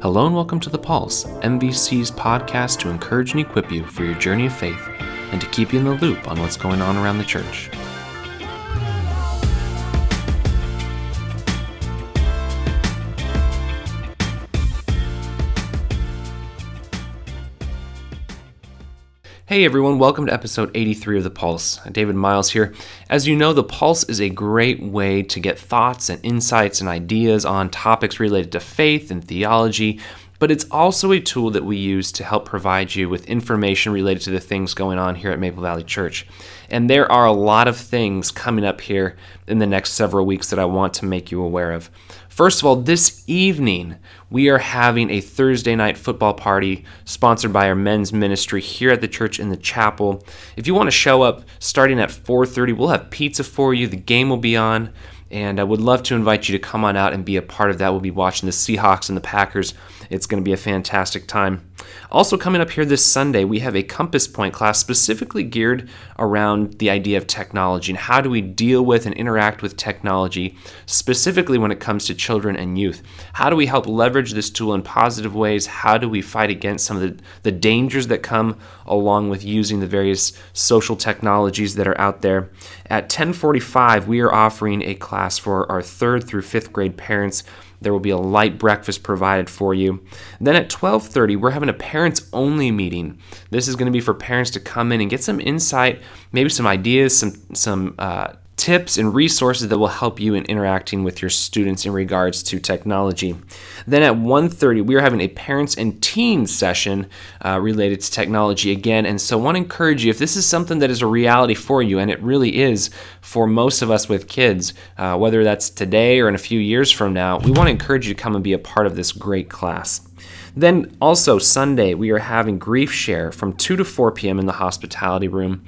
Hello and welcome to The Pulse, MVC's podcast to encourage and equip you for your journey of faith and to keep you in the loop on what's going on around the church. Hey everyone, welcome to episode 83 of The Pulse. David Miles here. As you know, The Pulse is a great way to get thoughts and insights and ideas on topics related to faith and theology, but it's also a tool that we use to help provide you with information related to the things going on here at Maple Valley Church. And there are a lot of things coming up here in the next several weeks that I want to make you aware of. First of all, this evening we are having a Thursday night football party sponsored by our men's ministry here at the church in the chapel. If you want to show up starting at 4:30, we'll have pizza for you. The game will be on, and I would love to invite you to come on out and be a part of that. We'll be watching the Seahawks and the Packers. It's going to be a fantastic time. Also, coming up here this Sunday, we have a Compass Point class specifically geared around the idea of technology and how do we deal with and interact with technology, specifically when it comes to children and youth. How do we help leverage this tool in positive ways? How do we fight against some of the, the dangers that come along with using the various social technologies that are out there? At 1045, we are offering a class for our third through fifth grade parents there will be a light breakfast provided for you. Then at 12:30, we're having a parents only meeting. This is going to be for parents to come in and get some insight, maybe some ideas, some some uh, tips and resources that will help you in interacting with your students in regards to technology. Then at 1:30 we are having a parents and teens session uh, related to technology again and so I want to encourage you if this is something that is a reality for you and it really is for most of us with kids uh, whether that's today or in a few years from now we want to encourage you to come and be a part of this great class. Then also Sunday we are having grief share from 2 to 4 p.m. in the hospitality room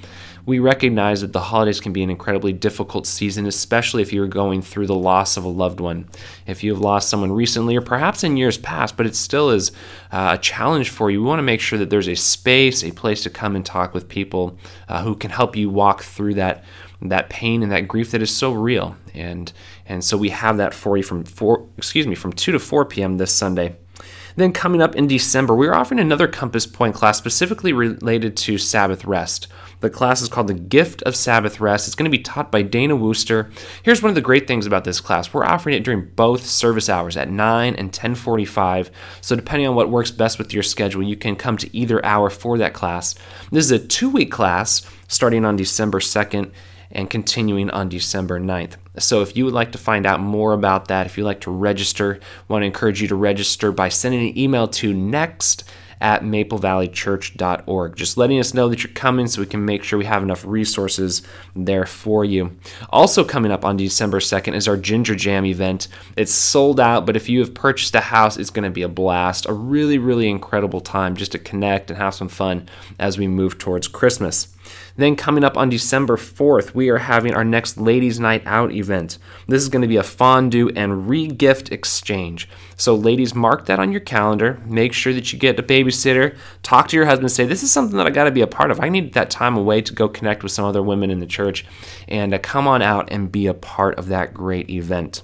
we recognize that the holidays can be an incredibly difficult season, especially if you're going through the loss of a loved one. If you've lost someone recently or perhaps in years past, but it still is uh, a challenge for you, we want to make sure that there's a space, a place to come and talk with people uh, who can help you walk through that that pain and that grief that is so real. And and so we have that for you from four excuse me from 2 to 4 p.m. this Sunday. Then coming up in December, we're offering another Compass Point class specifically related to Sabbath rest. The class is called The Gift of Sabbath Rest. It's going to be taught by Dana Wooster. Here's one of the great things about this class. We're offering it during both service hours at 9 and 10:45. So depending on what works best with your schedule, you can come to either hour for that class. This is a 2-week class starting on December 2nd and continuing on December 9th. So, if you would like to find out more about that, if you'd like to register, I want to encourage you to register by sending an email to next at maplevalleychurch.org. Just letting us know that you're coming so we can make sure we have enough resources there for you. Also, coming up on December 2nd is our Ginger Jam event. It's sold out, but if you have purchased a house, it's going to be a blast. A really, really incredible time just to connect and have some fun as we move towards Christmas. Then, coming up on December 4th, we are having our next Ladies' Night Out event. This is going to be a fondue and re gift exchange. So, ladies, mark that on your calendar. Make sure that you get a babysitter. Talk to your husband. Say, This is something that I got to be a part of. I need that time away to go connect with some other women in the church. And uh, come on out and be a part of that great event.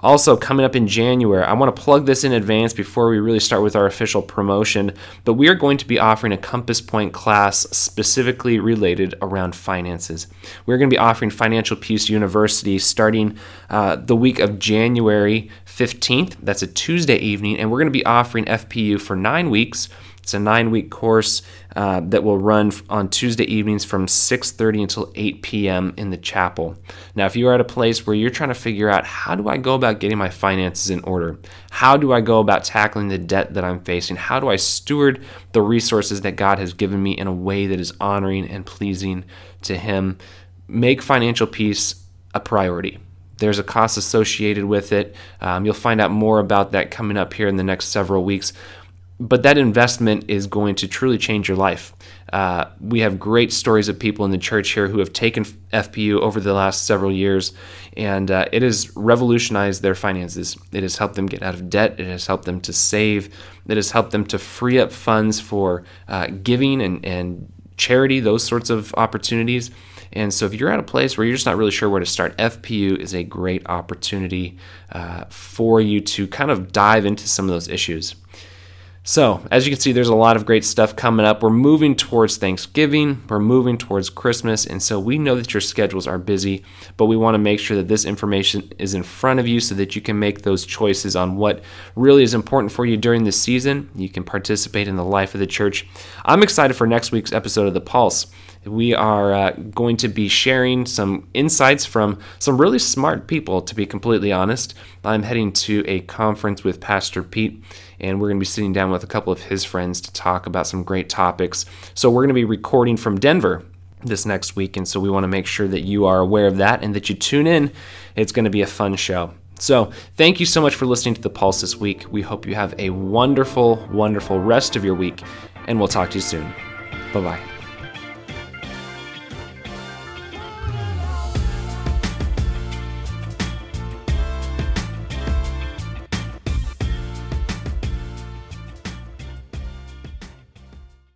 Also, coming up in January, I want to plug this in advance before we really start with our official promotion, but we are going to be offering a Compass Point class specifically related around finances. We're going to be offering Financial Peace University starting uh, the week of January 15th. That's a Tuesday evening, and we're going to be offering FPU for nine weeks. It's a nine-week course uh, that will run on Tuesday evenings from 6:30 until 8 p.m. in the chapel. Now, if you are at a place where you're trying to figure out how do I go about getting my finances in order, how do I go about tackling the debt that I'm facing, how do I steward the resources that God has given me in a way that is honoring and pleasing to Him, make financial peace a priority. There's a cost associated with it. Um, you'll find out more about that coming up here in the next several weeks but that investment is going to truly change your life. Uh, we have great stories of people in the church here who have taken FPU over the last several years, and uh, it has revolutionized their finances. It has helped them get out of debt. It has helped them to save. It has helped them to free up funds for uh, giving and, and charity, those sorts of opportunities. And so, if you're at a place where you're just not really sure where to start, FPU is a great opportunity uh, for you to kind of dive into some of those issues. So, as you can see, there's a lot of great stuff coming up. We're moving towards Thanksgiving, we're moving towards Christmas, and so we know that your schedules are busy, but we want to make sure that this information is in front of you so that you can make those choices on what really is important for you during this season. You can participate in the life of the church. I'm excited for next week's episode of The Pulse we are uh, going to be sharing some insights from some really smart people, to be completely honest. I'm heading to a conference with Pastor Pete, and we're going to be sitting down with a couple of his friends to talk about some great topics. So, we're going to be recording from Denver this next week, and so we want to make sure that you are aware of that and that you tune in. It's going to be a fun show. So, thank you so much for listening to The Pulse this week. We hope you have a wonderful, wonderful rest of your week, and we'll talk to you soon. Bye bye.